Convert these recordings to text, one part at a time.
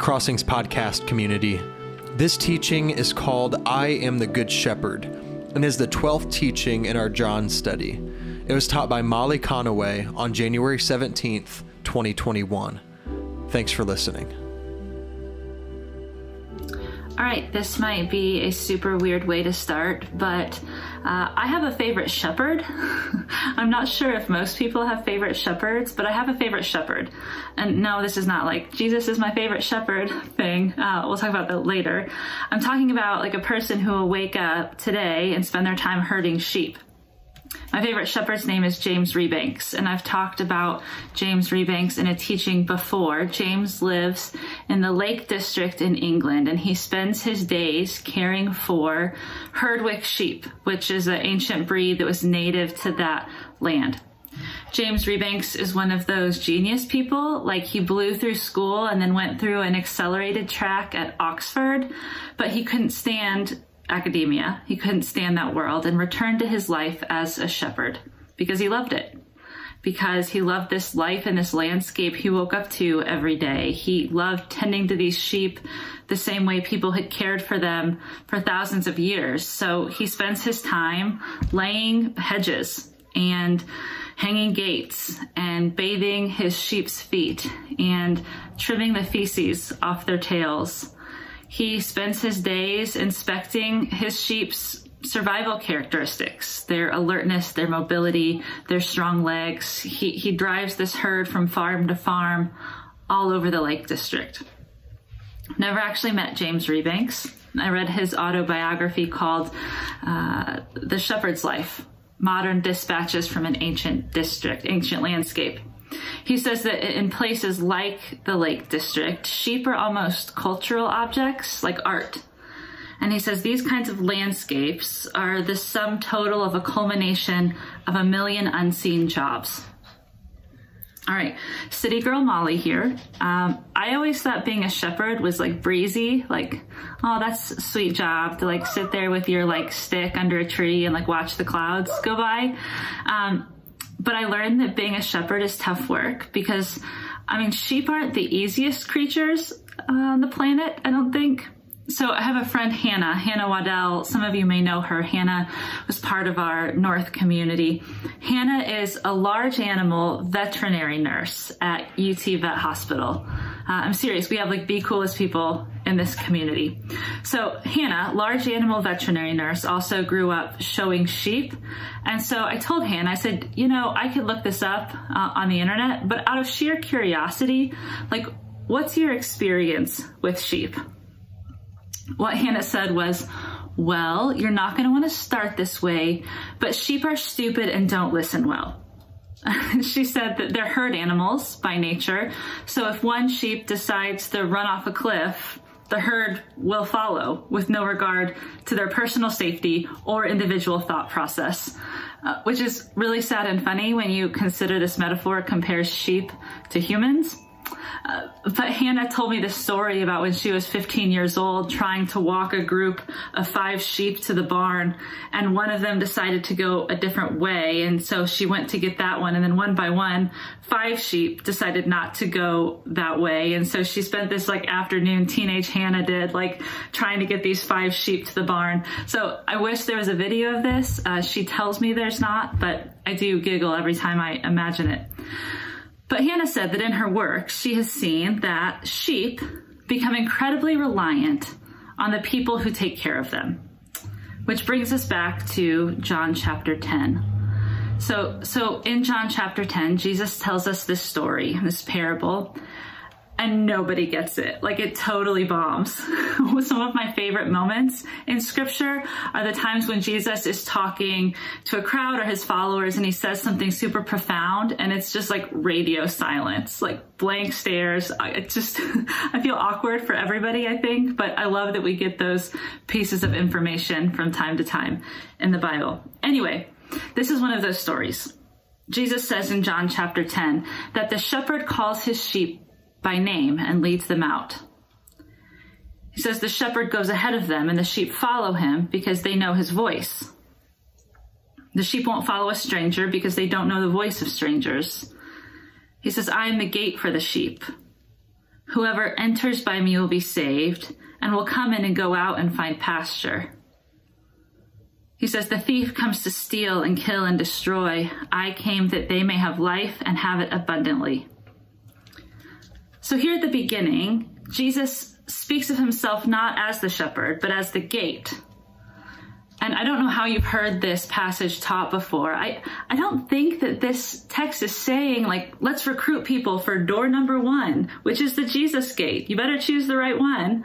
Crossings Podcast community. This teaching is called I Am the Good Shepherd and is the 12th teaching in our John study. It was taught by Molly Conaway on January 17th, 2021. Thanks for listening. All right, this might be a super weird way to start, but uh, I have a favorite shepherd. I'm not sure if most people have favorite shepherds, but I have a favorite shepherd. And no, this is not like Jesus is my favorite shepherd thing. Uh, we'll talk about that later. I'm talking about like a person who will wake up today and spend their time herding sheep. My favorite shepherd's name is James Rebanks, and I've talked about James Rebanks in a teaching before. James lives in the Lake District in England, and he spends his days caring for Herdwick sheep, which is an ancient breed that was native to that land. James Rebanks is one of those genius people. Like he blew through school and then went through an accelerated track at Oxford, but he couldn't stand academia. He couldn't stand that world and returned to his life as a shepherd because he loved it. Because he loved this life and this landscape he woke up to every day. He loved tending to these sheep the same way people had cared for them for thousands of years. So he spends his time laying hedges and hanging gates and bathing his sheep's feet and trimming the feces off their tails he spends his days inspecting his sheep's survival characteristics, their alertness, their mobility, their strong legs. He, he drives this herd from farm to farm all over the Lake District. Never actually met James Rebanks. I read his autobiography called uh, The Shepherd's Life Modern Dispatches from an Ancient District, Ancient Landscape. He says that in places like the Lake District, sheep are almost cultural objects, like art. And he says these kinds of landscapes are the sum total of a culmination of a million unseen jobs. All right, city girl Molly here. Um, I always thought being a shepherd was like breezy, like, oh, that's a sweet job to like sit there with your like stick under a tree and like watch the clouds go by. Um, but I learned that being a shepherd is tough work because, I mean, sheep aren't the easiest creatures on the planet, I don't think. So I have a friend, Hannah, Hannah Waddell. Some of you may know her. Hannah was part of our North community. Hannah is a large animal veterinary nurse at UT Vet Hospital. Uh, I'm serious. We have like the coolest people in this community. So Hannah, large animal veterinary nurse, also grew up showing sheep. And so I told Hannah, I said, you know, I could look this up uh, on the internet, but out of sheer curiosity, like, what's your experience with sheep? What Hannah said was, well, you're not going to want to start this way, but sheep are stupid and don't listen well. she said that they're herd animals by nature, so if one sheep decides to run off a cliff, the herd will follow with no regard to their personal safety or individual thought process. Uh, which is really sad and funny when you consider this metaphor compares sheep to humans. Uh, but Hannah told me the story about when she was 15 years old trying to walk a group of five sheep to the barn and one of them decided to go a different way and so she went to get that one and then one by one five sheep decided not to go that way and so she spent this like afternoon teenage Hannah did like trying to get these five sheep to the barn. So I wish there was a video of this. Uh, she tells me there's not but I do giggle every time I imagine it but Hannah said that in her work, she has seen that sheep become incredibly reliant on the people who take care of them. Which brings us back to John chapter 10. So, so in John chapter 10, Jesus tells us this story, this parable, and nobody gets it. Like it totally bombs. Some of my favorite moments in scripture are the times when Jesus is talking to a crowd or his followers and he says something super profound and it's just like radio silence, like blank stares. It just, I feel awkward for everybody, I think, but I love that we get those pieces of information from time to time in the Bible. Anyway, this is one of those stories. Jesus says in John chapter 10 that the shepherd calls his sheep by name and leads them out. He says the shepherd goes ahead of them and the sheep follow him because they know his voice. The sheep won't follow a stranger because they don't know the voice of strangers. He says, I am the gate for the sheep. Whoever enters by me will be saved and will come in and go out and find pasture. He says, The thief comes to steal and kill and destroy. I came that they may have life and have it abundantly. So, here at the beginning, Jesus speaks of himself not as the shepherd, but as the gate. And I don't know how you've heard this passage taught before. I, I don't think that this text is saying, like, let's recruit people for door number one, which is the Jesus gate. You better choose the right one.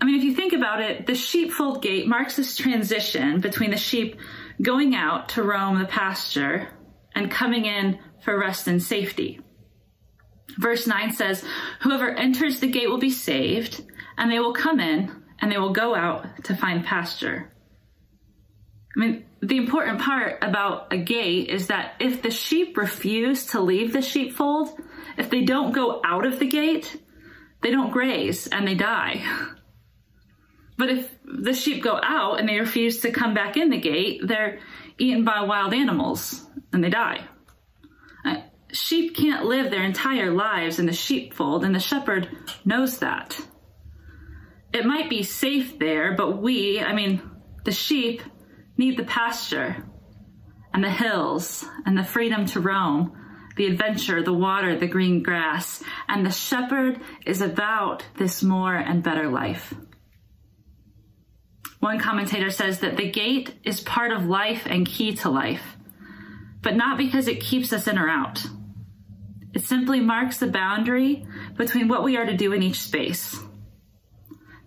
I mean, if you think about it, the sheepfold gate marks this transition between the sheep going out to roam the pasture and coming in for rest and safety. Verse 9 says, Whoever enters the gate will be saved, and they will come in and they will go out to find pasture. I mean, the important part about a gate is that if the sheep refuse to leave the sheepfold, if they don't go out of the gate, they don't graze and they die. But if the sheep go out and they refuse to come back in the gate, they're eaten by wild animals and they die. Sheep can't live their entire lives in the sheepfold, and the shepherd knows that. It might be safe there, but we, I mean, the sheep, need the pasture and the hills and the freedom to roam, the adventure, the water, the green grass. And the shepherd is about this more and better life. One commentator says that the gate is part of life and key to life, but not because it keeps us in or out. It simply marks the boundary between what we are to do in each space.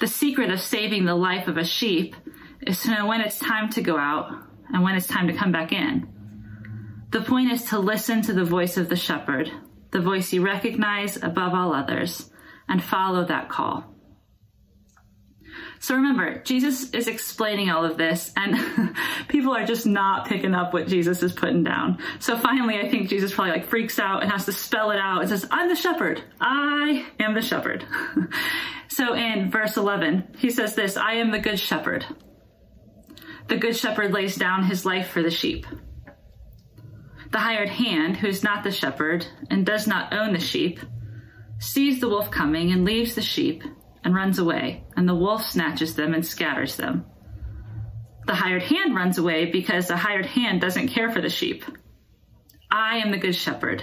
The secret of saving the life of a sheep is to know when it's time to go out and when it's time to come back in. The point is to listen to the voice of the shepherd, the voice you recognize above all others, and follow that call. So remember, Jesus is explaining all of this, and people are just not picking up what Jesus is putting down. So finally, I think Jesus probably like freaks out and has to spell it out and says, I'm the shepherd. I am the shepherd. so in verse 11, he says this I am the good shepherd. The good shepherd lays down his life for the sheep. The hired hand, who is not the shepherd and does not own the sheep, sees the wolf coming and leaves the sheep and runs away, and the wolf snatches them and scatters them. The hired hand runs away because the hired hand doesn't care for the sheep. I am the good shepherd.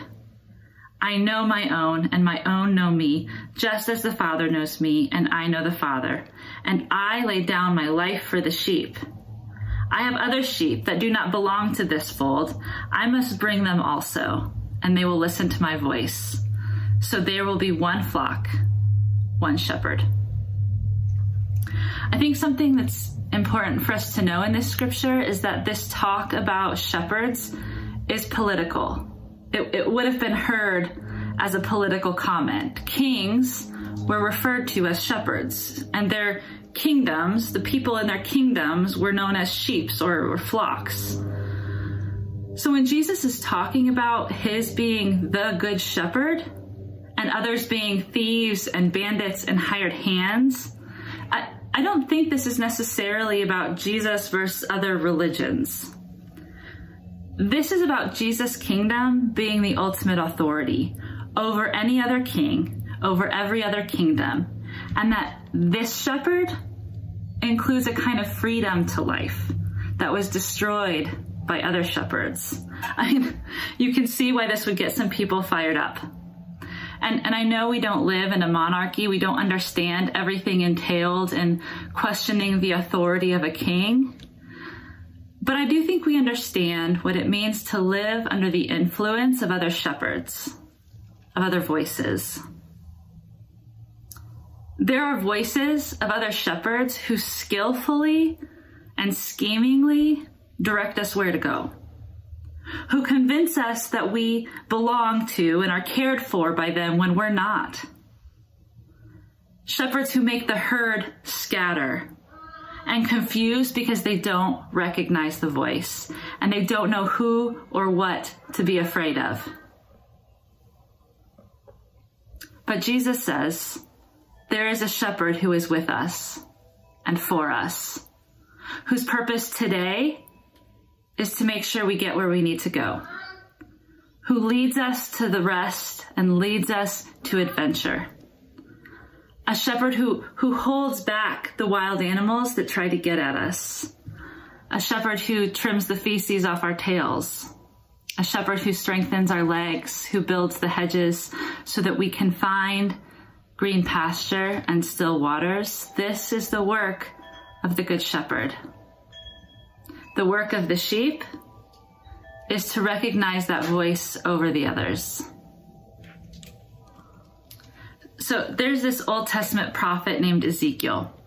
I know my own, and my own know me, just as the Father knows me, and I know the Father. And I lay down my life for the sheep. I have other sheep that do not belong to this fold. I must bring them also, and they will listen to my voice. So there will be one flock, one shepherd. I think something that's important for us to know in this scripture is that this talk about shepherds is political. It, it would have been heard as a political comment. Kings were referred to as shepherds, and their kingdoms, the people in their kingdoms were known as sheeps or, or flocks. So when Jesus is talking about his being the good shepherd and others being thieves and bandits and hired hands, I, I don't think this is necessarily about Jesus versus other religions. This is about Jesus' kingdom being the ultimate authority over any other king, over every other kingdom, and that this shepherd includes a kind of freedom to life that was destroyed by other shepherds. I mean, you can see why this would get some people fired up. And, and I know we don't live in a monarchy. We don't understand everything entailed in questioning the authority of a king. But I do think we understand what it means to live under the influence of other shepherds, of other voices. There are voices of other shepherds who skillfully and schemingly direct us where to go, who convince us that we belong to and are cared for by them when we're not. Shepherds who make the herd scatter and confused because they don't recognize the voice and they don't know who or what to be afraid of. But Jesus says, there is a shepherd who is with us and for us, whose purpose today is to make sure we get where we need to go, who leads us to the rest and leads us to adventure. a shepherd who, who holds back the wild animals that try to get at us, a shepherd who trims the feces off our tails, a shepherd who strengthens our legs, who builds the hedges so that we can find green pasture and still waters. This is the work of the Good Shepherd. The work of the sheep is to recognize that voice over the others. So there's this Old Testament prophet named Ezekiel.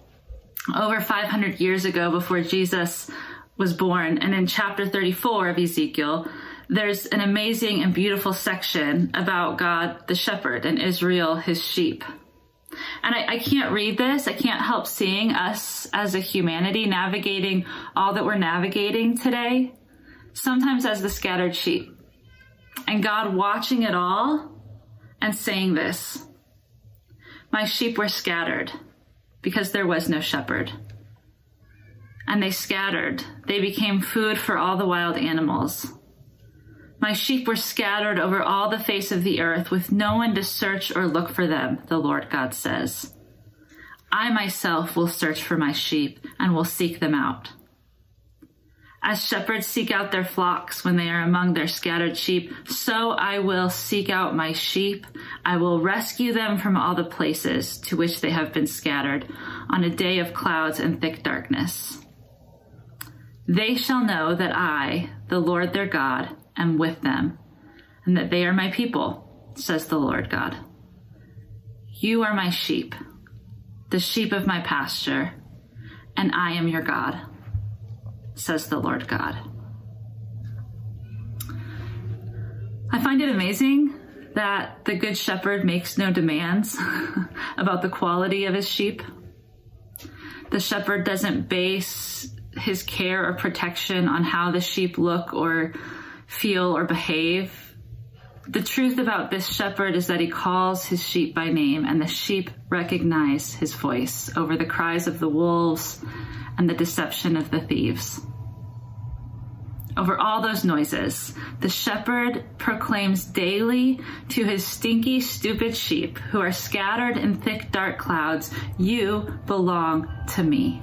Over 500 years ago, before Jesus was born, and in chapter 34 of Ezekiel, there's an amazing and beautiful section about God the shepherd and Israel his sheep. And I, I, can't read this. I can't help seeing us as a humanity navigating all that we're navigating today, sometimes as the scattered sheep. And God watching it all and saying this My sheep were scattered because there was no shepherd. And they scattered. They became food for all the wild animals. My sheep were scattered over all the face of the earth with no one to search or look for them, the Lord God says. I myself will search for my sheep and will seek them out. As shepherds seek out their flocks when they are among their scattered sheep, so I will seek out my sheep. I will rescue them from all the places to which they have been scattered on a day of clouds and thick darkness. They shall know that I, the Lord their God, am with them, and that they are my people, says the Lord God. You are my sheep, the sheep of my pasture, and I am your God, says the Lord God. I find it amazing that the Good Shepherd makes no demands about the quality of his sheep. The shepherd doesn't base his care or protection on how the sheep look or feel, or behave. The truth about this shepherd is that he calls his sheep by name, and the sheep recognize his voice over the cries of the wolves and the deception of the thieves. Over all those noises, the shepherd proclaims daily to his stinky, stupid sheep who are scattered in thick, dark clouds, You belong to me.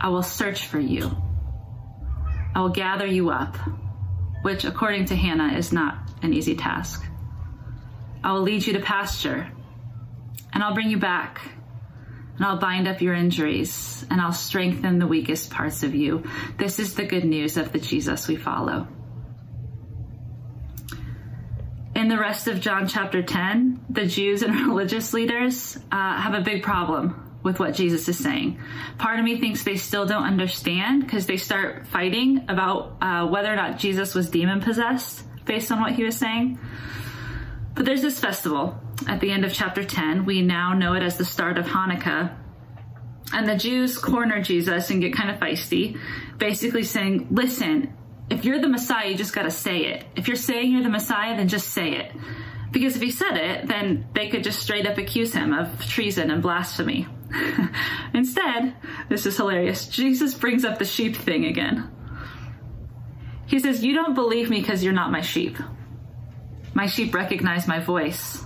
I will search for you. I will gather you up which, according to Hannah, is not an easy task. I will lead you to pasture, and I'll bring you back, and I'll bind up your injuries, and I'll strengthen the weakest parts of you. This is the good news of the Jesus we follow. In the rest of John chapter 10, the Jews and religious leaders uh, have a big problem with what Jesus is saying. Part of me thinks they still don't understand because they start fighting about uh, whether or not Jesus was demon possessed based on what he was saying. But there's this festival at the end of chapter 10. We now know it as the start of Hanukkah. And the Jews corner Jesus and get kind of feisty, basically saying, listen, if you're the Messiah, you just got to say it. If you're saying you're the Messiah, then just say it. Because if he said it, then they could just straight up accuse him of treason and blasphemy. Instead, this is hilarious, Jesus brings up the sheep thing again. He says, You don't believe me because you're not my sheep. My sheep recognize my voice.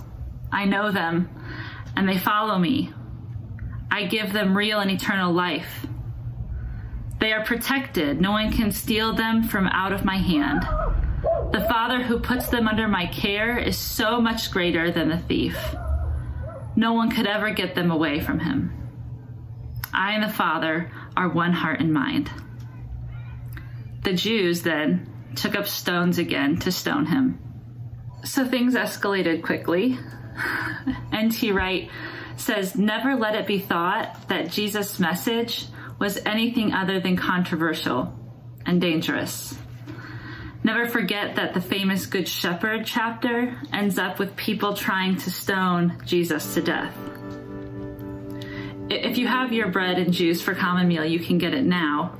I know them, and they follow me. I give them real and eternal life. They are protected. No one can steal them from out of my hand. The Father who puts them under my care is so much greater than the thief. No one could ever get them away from him. I and the Father are one heart and mind. The Jews then took up stones again to stone him. So things escalated quickly. N.T. Wright says, Never let it be thought that Jesus' message was anything other than controversial and dangerous. Never forget that the famous Good Shepherd chapter ends up with people trying to stone Jesus to death. If you have your bread and juice for common meal, you can get it now.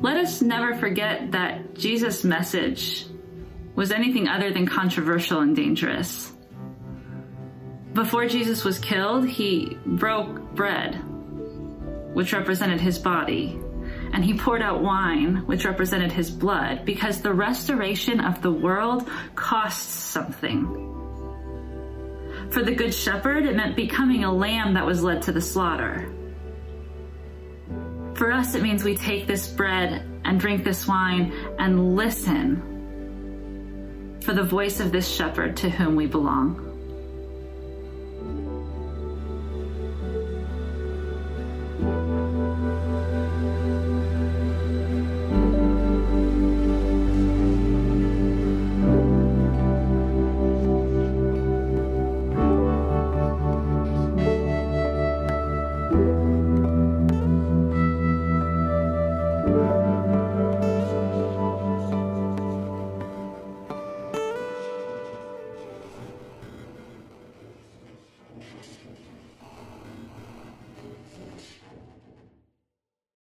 Let us never forget that Jesus' message was anything other than controversial and dangerous. Before Jesus was killed, he broke bread, which represented his body, and he poured out wine, which represented his blood, because the restoration of the world costs something. For the Good Shepherd, it meant becoming a lamb that was led to the slaughter. For us, it means we take this bread and drink this wine and listen for the voice of this shepherd to whom we belong.